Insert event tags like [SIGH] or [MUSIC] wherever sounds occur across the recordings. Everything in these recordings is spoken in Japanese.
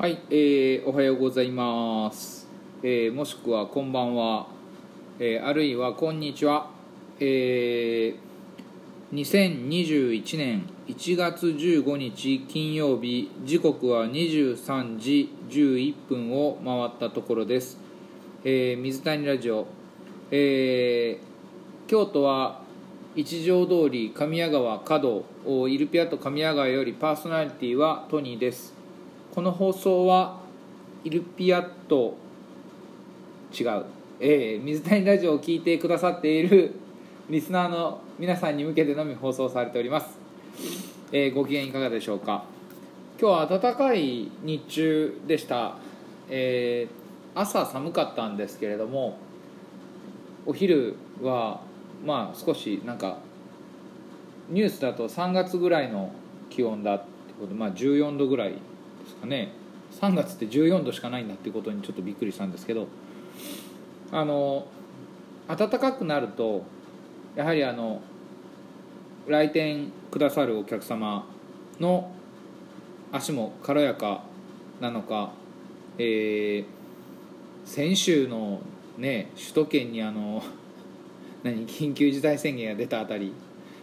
はい、えーおはようございます、えーもしくはこんばんは、えーあるいはこんにちは、えー2021年1月15日金曜日時刻は23時11分を回ったところです、えー水谷ラジオ、えー京都は一条通り神谷川角おイルピアット神谷川よりパーソナリティはトニーです。この放送はイルピアット違う、えー水谷ラジオを聞いてくださっている [LAUGHS] リスナーの皆さんに向けてのみ放送されております、えーご機嫌いかがでしょうか。今日は暖かい日中でした、えー朝寒かったんですけれどもお昼はまあ少しなんかニュースだと3月ぐらいの気温だってこと、まあ、14度ぐらいですかね。3月って14度しかないんだっていうことにちょっとびっくりしたんですけど。あの暖かくなるとやはりあの来店くださるお客様の足も軽やかなのか、えー先週のね首都圏にあの [LAUGHS] 何緊急事態宣言が出たあたり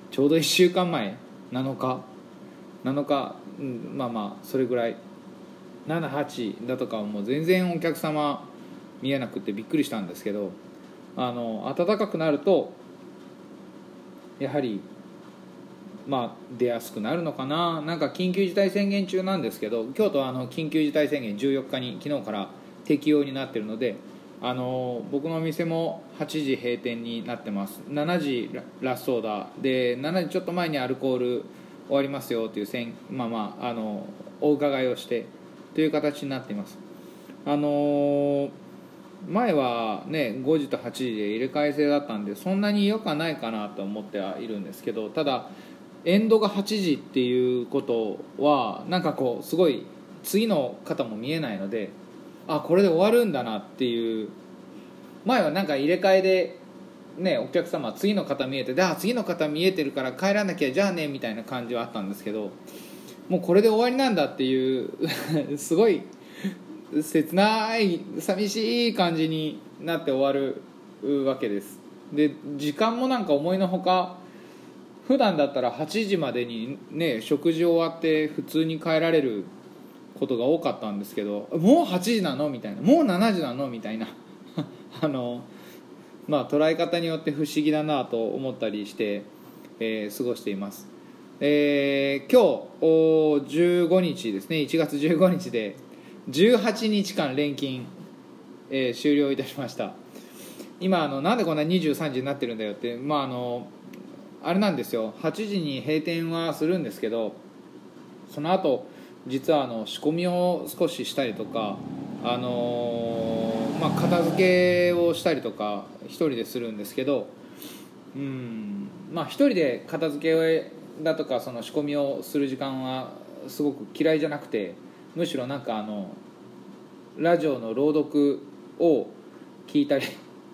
ちょうど1週間前7日7日、うん、まあまあそれぐらい78だとかはもう全然お客様見えなくてびっくりしたんですけどあの暖かくなるとやはりまあ出やすくなるのかな。なんか緊急事態宣言中なんですけど京都はあの緊急事態宣言14日に昨日から適用になってるのであの僕のお店も8時閉店になってます。7時ラストオーダーで7時ちょっと前にアルコール終わりますよというせんまあまああのお伺いをしてという形になっています。あの前はね5時と8時で入れ替え制だったんでそんなに良くはないかなと思ってはいるんですけどただエンドが8時っていうことはなんかこうすごい次の方も見えないのであこれで終わるんだなっていう前はなんか入れ替えでねお客様次の方見えてであ次の方見えてるから帰らなきゃじゃあねみたいな感じはあったんですけどもうこれで終わりなんだっていう [LAUGHS] すごい切ない寂しい感じになって終わるわけです。で時間もなんか思いのほか普段だったら8時までにね食事終わって普通に帰られることが多かったんですけどもう8時なのみたいなもう7時なのみたいな [LAUGHS] あのまあ捉え方によって不思議だなと思ったりして、えー過ごしています、えー今日お15日ですね。1月15日で18日間連勤、えー終了いたしました。今あのなんでこんな23時になってるんだよってまああのあれなんですよ。8時に閉店はするんですけどその後実はあの仕込みを少ししたりとかあのーまあ片付けをしたりとか一人でするんですけどうんまあ一人で片付けだとかその仕込みをする時間はすごく嫌いじゃなくてむしろなんかあのラジオの朗読を聞いたり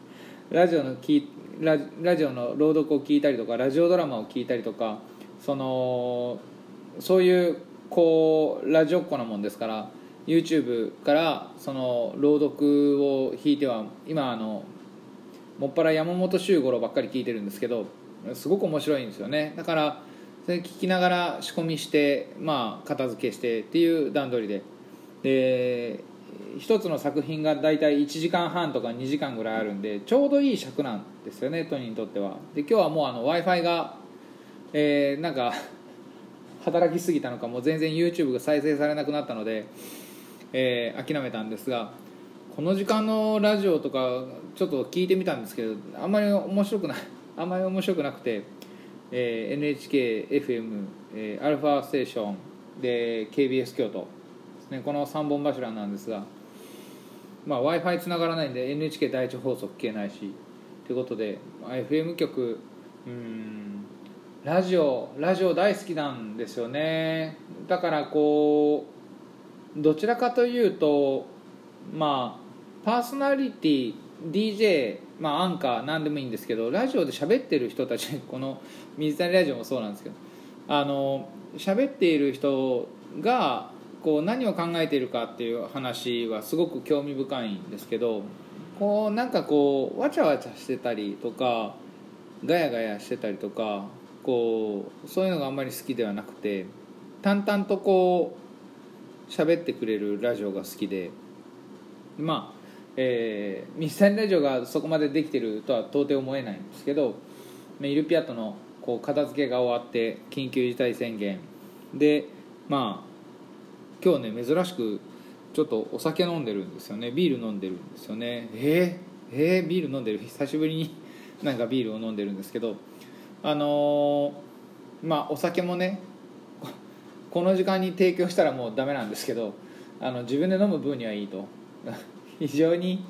[LAUGHS] ラジオの聞ララジオの朗読を聞いたりとかラジオドラマを聞いたりとかそのそういうこうラジオっ子なもんですから YouTube からその朗読を弾いては今あのもっぱら山本周五郎ばっかり聞いてるんですけどすごく面白いんですよね。だからそれ聞きながら仕込みして、まあ、片付けしてっていう段取りで。で一つの作品が大体1時間半とか2時間ぐらいあるんでちょうどいい尺なんですよねトニーにとっては。で今日はもう w i f i が、えーなんか働きすぎたのかもう全然 YouTube が再生されなくなったので、えー諦めたんですがこの時間のラジオとかちょっと聞いてみたんですけどあんまり面白くないあんまり面白くなくて、えー NHKFM、えーアルファステーションで KBS 京都ですね。この3本柱なんですが、まあ、w i f i つながらないんで NHK 第一放送聞けないしということで、FM 局うんラジオラジオ大好きなんですよね。だからこうどちらかというとまあパーソナリティ DJ、まあ、アンカー何でもいいんですけどラジオで喋ってる人たち [LAUGHS] この水谷ラジオもそうなんですけどあの喋っている人がこう何を考えているかっていう話はすごく興味深いんですけどこうなんかこうわちゃわちゃしてたりとかガヤガヤしてたりとかこうそういうのがあんまり好きではなくて淡々とこう喋ってくれるラジオが好きでまあえー、ミスタリラジオがそこまでできてるとは到底思えないんですけどイルピアットのこう片付けが終わって緊急事態宣言。でまあ今日ね珍しくちょっとお酒飲んでるんですよね。ビール飲んでるんですよね。えー、えー、ビール飲んでる？久しぶりに [LAUGHS] なんかビールを飲んでるんですけどあのー、まあお酒もねこの時間に提供したらもうダメなんですけどあの自分で飲む分にはいいと。非常に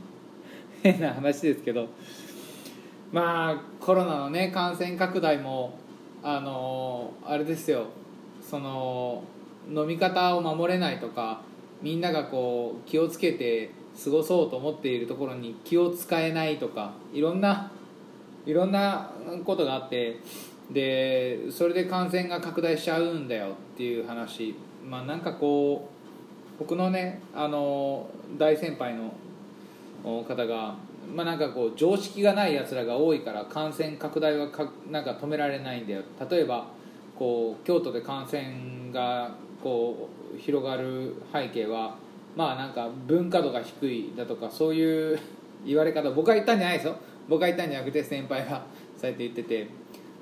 変な話ですけどまあコロナのね感染拡大もあの、あれですよ。その飲み方を守れないとかみんながこう気をつけて過ごそうと思っているところに気を使えないとかいろんないろんなことがあってでそれで感染が拡大しちゃうんだよっていう話。まあなんかこう僕のねあの大先輩の方がまあなんかこう常識がないやつらが多いから感染拡大はかなんか止められないんだよ。例えばこう京都で感染がこう広がる背景はまあなんか文化度が低いだとかそういう言われ方僕が言ったんじゃないですよ。僕が言ったんじゃなくて先輩がそうやって言ってて。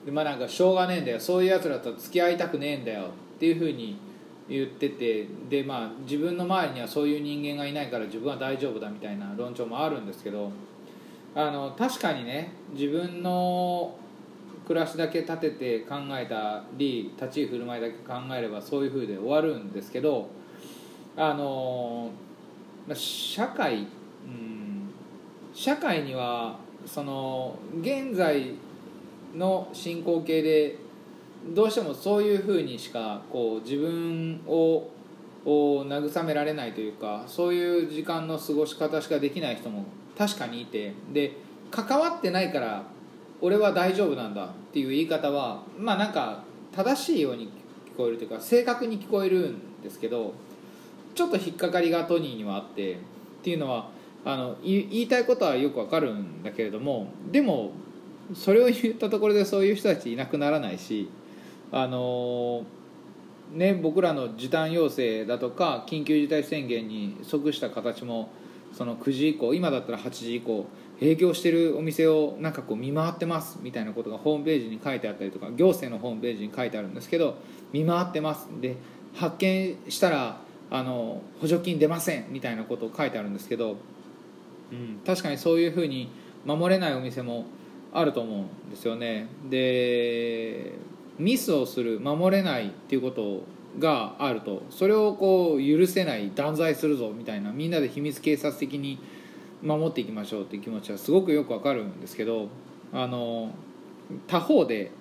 でまあなんかしょうがねえんだよ。そういうやつらと付き合いたくねえんだよ。っていうふうに言っててでまあ自分の周りにはそういう人間がいないから自分は大丈夫だみたいな論調もあるんですけどあの確かにね自分の暮らしだけ立てて考えたり立ち居振る舞いだけ考えればそういうふうで終わるんですけどあの社会、うん、社会にはその現在の進行形でどうしてもそういうふうにしかこう自分をを慰められないというかそういう時間の過ごし方しかできない人も確かにいてで関わってないから俺は大丈夫なんだっていう言い方はまあなんか正しいように聞こえるというか正確に聞こえるんですけどちょっと引っかかりがトニーにはあってっていうのはあの言いたいことはよくわかるんだけれどもでもそれを言ったところでそういう人たちいなくならないしあのね僕らの時短要請だとか緊急事態宣言に即した形もその9時以降今だったら8時以降営業してるお店をなんかこう見回ってますみたいなことがホームページに書いてあったりとか行政のホームページに書いてあるんですけど見回ってます。で発見したらあの補助金出ませんみたいなことを書いてあるんですけど、うん、確かにそういうふうに守れないお店もあると思うんですよね。でミスをする守れないっていうことがあるとそれをこう許せない断罪するぞみたいなみんなで秘密警察的に守っていきましょうっていう気持ちはすごくよくわかるんですけどあの他方で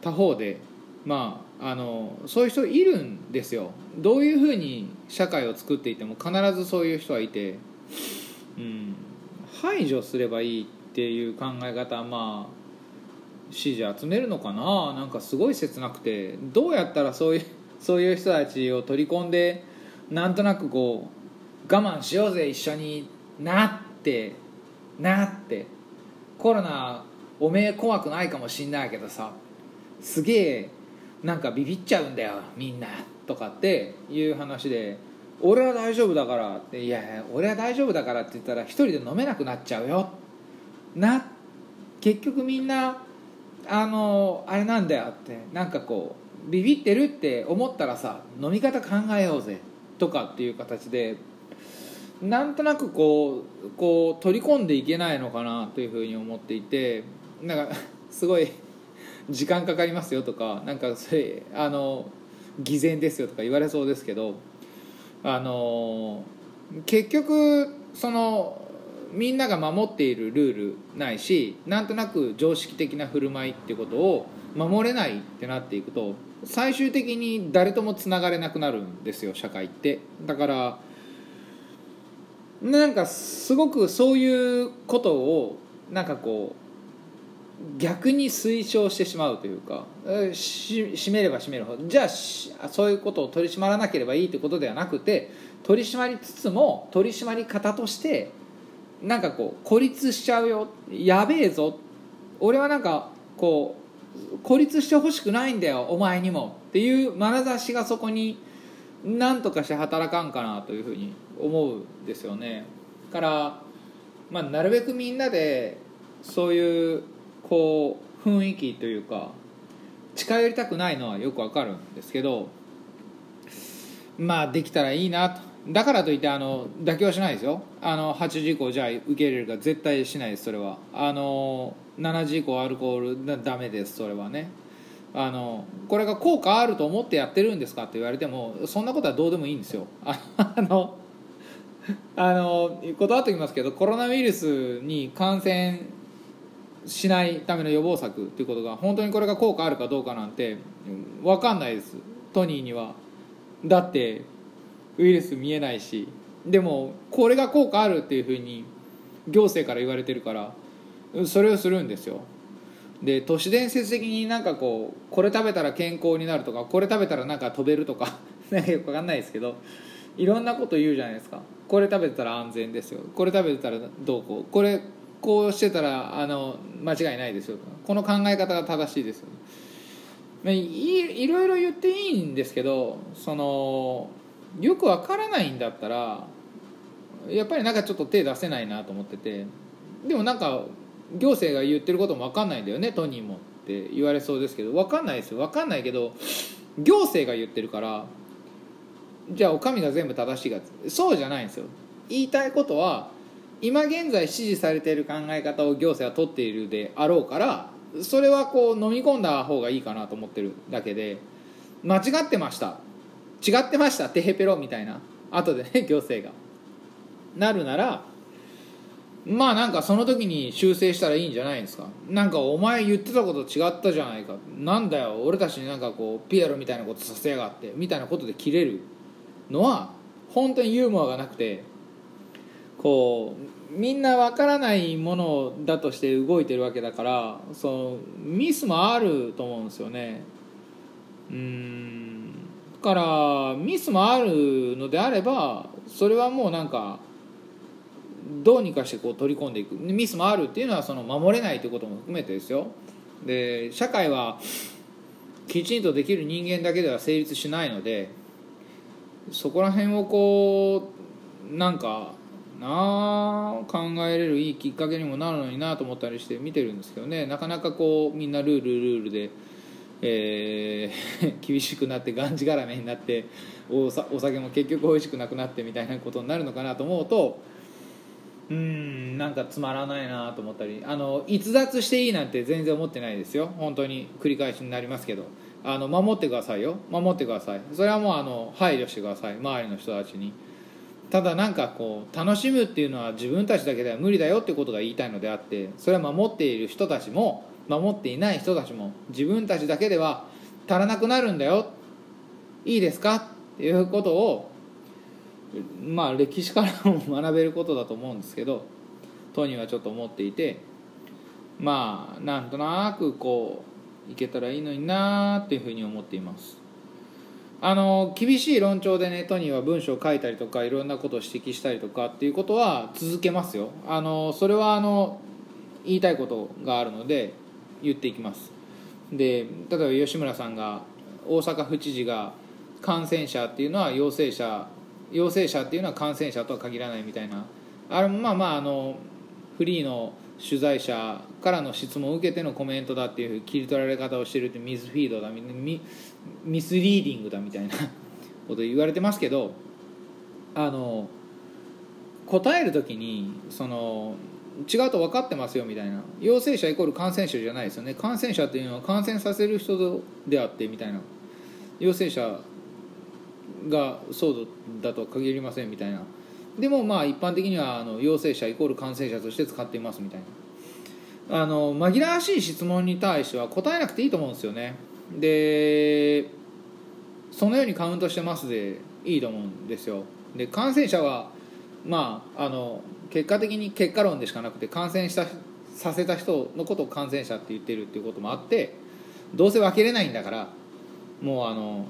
他方でまああのそういう人いるんですよ。どういうふうに社会を作っていても必ずそういう人はいて、うん、排除すればいいっていう考え方はまあ支持集めるのかな？なんかすごい切なくて。どうやったらそういう [LAUGHS] そういう人たちを取り込んでなんとなくこう我慢しようぜ一緒になってなって。コロナおめえ怖くないかもしんないけどさ。すげえなんかビビっちゃうんだよみんなとかっていう話で。俺は大丈夫だからっていや俺は大丈夫だからって言ったら一人で飲めなくなっちゃうよ。な結局みんなあのあれなんだよってなんかこうビビってるって思ったらさ飲み方考えようぜとかっていう形でなんとなくこうこう取り込んでいけないのかなというふうに思っていてなんかすごい時間かかりますよとかなんかそれあの偽善ですよとか言われそうですけどあの結局そのみんなが守っているルールないしなんとなく常識的な振る舞いってことを守れないってなっていくと最終的に誰ともつながれなくなるんですよ社会って。だからなんかすごくそういうことをなんかこう逆に推奨してしまうというかし締めれば締めるほど。じゃあそういうことを取り締まらなければいいということではなくて取り締まりつつも取り締まり方としてなんかこう孤立しちゃうよ。やべえぞ。俺はなんかこう孤立してほしくないんだよお前にも。っていう眼差しがそこに何とかして働かんかなというふうに思うんですよね。からまあ、なるべくみんなでそういうこう雰囲気というか近寄りたくないのはよくわかるんですけどまあできたらいいなと。だからといってあの妥協しないですよ。あの8時以降じゃあ受け入れるか絶対しないですそれは。あの7時以降アルコールダメですそれはね。あのこれが効果あると思ってやってるんですかって言われてもそんなことはどうでもいいんですよ。[LAUGHS] あのあの断っておきますけどコロナウイルスに感染しないための予防策っていうことが本当にこれが効果あるかどうかなんて分かんないです。トニーには。だってウイルス見えないしでもこれが効果あるっていうふうに行政から言われてるからそれをするんですよ。で都市伝説的になんかこうこれ食べたら健康になるとかこれ食べたらなんか飛べるとか [LAUGHS] よく分かんないですけどいろんなこと言うじゃないですか。これ食べてたら安全ですよ。これ食べてたらどうこう。これこうしてたらあの間違いないですよ。この考え方が正しいですよ、ね、いいろいろ言っていいんですけどそのよくわからないんだったらやっぱりなんかちょっと手出せないなと思っててでもなんか行政が言ってることも分かんないんだよねトニーもって言われそうですけど分かんないですよ。分かんないけど行政が言ってるからじゃあお上が全部正しいかそうじゃないんですよ。言いたいことは今現在支持されている考え方を行政は取っているであろうからそれはこう飲み込んだ方がいいかなと思ってるだけで間違ってました。違ってましたテヘペロみたいな。後でね [LAUGHS] 行政が。なるならまあなんかその時に修正したらいいんじゃないですか。なんかお前言ってたこと違ったじゃないか。なんだよ俺たちになんかこうピエロみたいなことさせやがってみたいなことで切れる。のは本当にユーモアがなくてこうみんなわからないものだとして動いてるわけだからそのミスもあると思うんですよね。うん。からミスもあるのであればそれはもうなんかどうにかしてこう取り込んでいく。ミスもあるっていうのはその守れないということも含めてですよ。で社会はきちんとできる人間だけでは成立しないのでそこら辺をこうなんかなあ考えれるいいきっかけにもなるのになと思ったりして見てるんですけどね。なかなかこうみんなルールルールで、えー、[LAUGHS] 厳しくなってがんじがらめになってお酒も結局美味しくなくなってみたいなことになるのかなと思うとうんなんかつまらないなと思ったりあの逸脱していいなんて全然思ってないですよ。本当に繰り返しになりますけど。あの守ってくださいよ。守ってください。それはもうあの配慮してください。周りの人たちに。ただなんかこう楽しむっていうのは自分たちだけでは無理だよってことが言いたいのであってそれは守っている人たちも守っていない人たちも自分たちだけでは足らなくなるんだよ。いいですか？っていうことをまあ歴史からも学べることだと思うんですけどトニーはちょっと思っていてまあなんとなくこういけたらいいのになっていうふうに思っています。あの厳しい論調でねトニーは文章を書いたりとかいろんなことを指摘したりとかっていうことは続けますよ。あのそれはあの言いたいことがあるので言っていきます。で例えば吉村さんが大阪府知事が感染者っていうのは陽性者陽性者っていうのは感染者とは限らないみたいな。あれもまあまああのフリーの取材者からの質問を受けてのコメントだっていう切り取られ方をしてるってミスフィードだミミスリーディングだみたいな [LAUGHS] こと言われてますけどあの答える時にその違うと分かってますよみたいな。陽性者イコール感染者じゃないですよね。感染者っていうのは感染させる人であってみたいな。陽性者がそうだとは限りませんみたいな。でもまあ一般的にはあの陽性者イコール感染者として使っていますみたいな。あの紛らわしい質問に対しては答えなくていいと思うんですよね。でそのようにカウントしてますでいいと思うんですよ。で感染者はまああの結果的に結果論でしかなくて感染したさせた人のことを感染者って言ってるっていうこともあってどうせ分けれないんだからもうあの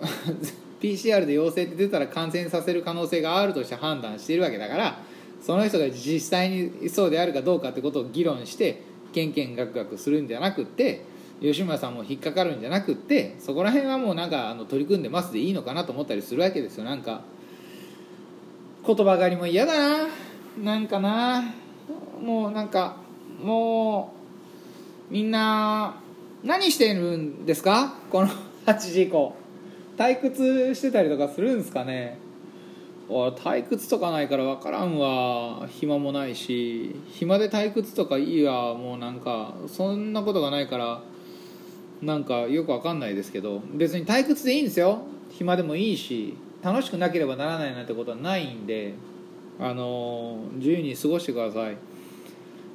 [LAUGHS] PCR で陽性って出たら感染させる可能性があるとして判断しているわけだからその人が実際にそうであるかどうかってことを議論してけんけんがくがくするんじゃなくって吉村さんも引っかかるんじゃなくってそこら辺はもうなんかあの取り組んでますでいいのかなと思ったりするわけですよ。なんか言葉狩りも嫌だな。なんかな。もうなんかもうみんな何してるんですか？この8時以降。退屈してたりとかするんですかね？俺退屈とかないから分からんわ。暇もないし。暇で退屈とかいいわ。もうなんかそんなことがないからなんかよく分かんないですけど。別に退屈でいいんですよ。暇でもいいし。楽しくなければならないなんてことはないんであの自由に過ごしてください。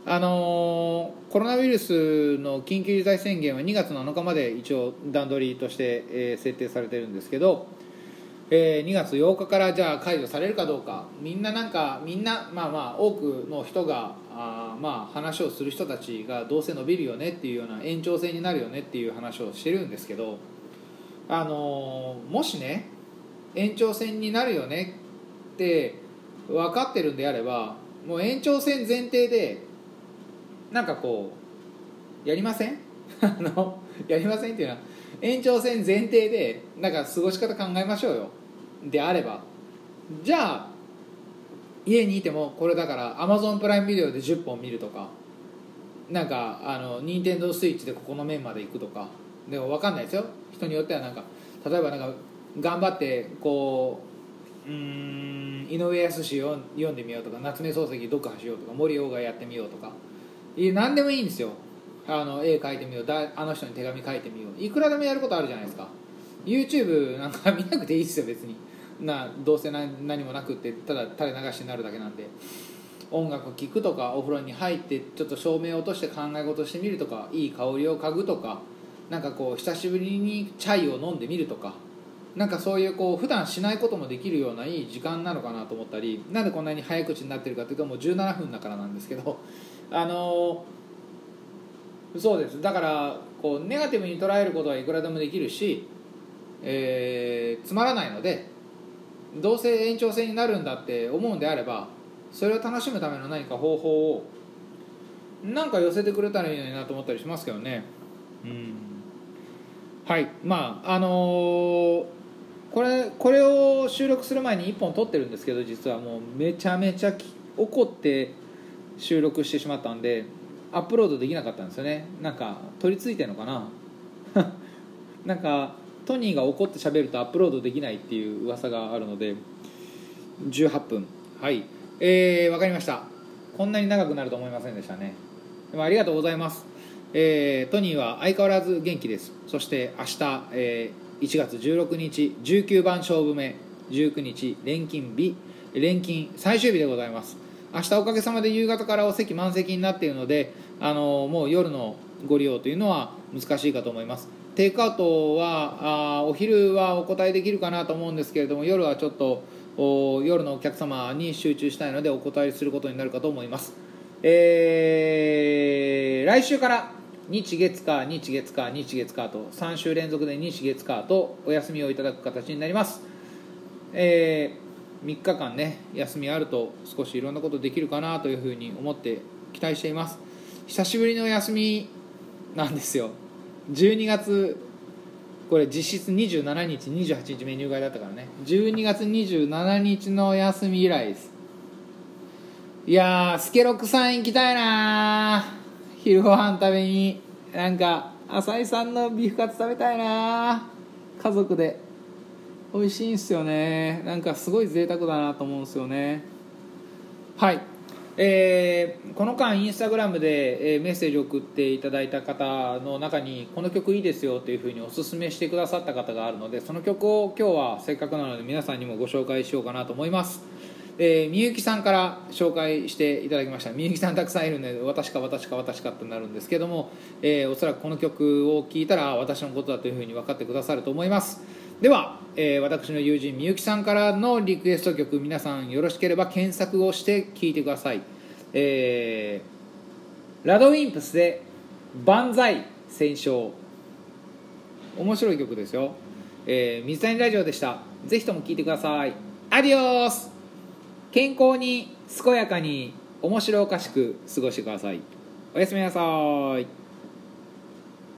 あのコロナウイルスの緊急事態宣言は2月7日まで一応段取りとして、えー、設定されてるんですけど、えー、2月8日からじゃあ解除されるかどうか。みんななんかみんなまあまあ多くの人があまあ話をする人たちがどうせ伸びるよねっていうような延長線になるよねっていう話をしてるんですけどあのもしね延長線になるよねって分かってるんであればもう延長線前提でなんかこうやりません？[LAUGHS] あのやりませんっていうのは延長戦前提でなんか過ごし方考えましょうよ。であれば。じゃあ家にいてもこれだからアマゾンプライムビデオで10本見るとかなんかあの任天堂スイッチでここの面まで行くとかでも分かんないですよ。人によってはなんか例えばなんか頑張ってこううん。井上康読んでみようとか夏目漱石読破しようとか森鴎外やってみようとか。い何でもいいんですよ。あの絵描いてみよう。だあの人に手紙書いてみよう。いくらでもやることあるじゃないですか。YouTube なんか見なくていいですよ別に。などうせ何何もなくってただ垂れ流しになるだけなんで。音楽聴くとかお風呂に入ってちょっと照明を落として考え事してみるとかいい香りを嗅ぐとかなんかこう久しぶりにチャイを飲んでみるとかなんかそういうこう普段しないこともできるようないい時間なのかなと思ったりなんでこんなに早口になってるかというともう17分だからなんですけど [LAUGHS] あのそうです。だからこうネガティブに捉えることはいくらでもできるし、えー、つまらないのでどうせ延長戦になるんだって思うんであればそれを楽しむための何か方法をなんか寄せてくれたらいいのになと思ったりしますけどね。うん。はい。まああのー、これこれを収録する前に1本撮ってるんですけど実はもうめちゃめちゃ怒って収録してしまったんでアップロードできなかったんですよね。なんか取り付いてんのかな？[LAUGHS] なんかトニーが怒って喋るとアップロードできないっていう噂があるので18分。はい。えー、分かりました。こんなに長くなると思いませんでしたね。でもありがとうございます。えー、トニーは相変わらず元気です。そして明日、えー、1月16日19番勝負目19日錬金日錬金最終日でございます。明日おかげさまで夕方からお席満席になっているのであのもう夜のご利用というのは難しいかと思います。テイクアウトはあお昼はお答えできるかなと思うんですけれども夜はちょっと夜のお客様に集中したいのでお答えすることになるかと思います、えー、来週から日月火日月火日月火と3週連続で日月火とお休みをいただく形になります、えー3日間ね休みあると少しいろんなことできるかなというふうに思って期待しています。久しぶりの休みなんですよ。12月これ実質27日28日メニュー外だったからね。12月27日の休み以来です。いやースケロクさん行きたいな昼ご飯食べになんか浅井さんのビーフカツ食べたいな。家族で。美味しいんすよね。なんかすごい贅沢だなと思うんですよね。はい。えー、この間インスタグラムで、え、メッセージを送っていただいた方の中にこの曲いいですよというふうにおすすめしてくださった方があるのでその曲を今日はせっかくなので皆さんにもご紹介しようかなと思います。えー、みゆきさんから紹介していただきました。みゆきさんたくさんいるので私か私か私かってなるんですけども、えー、おそらくこの曲を聴いたら私のことだというふうに分かってくださると思います。では、えー、私の友人みゆきさんからのリクエスト曲皆さんよろしければ検索をして聴いてください、えーラドウィンプスで「万歳戦勝」面白い曲ですよ、えー、水谷ラジオでした。ぜひとも聴いてください。アディオス健康に健やかに面白おかしく過ごしてください。おやすみなさい。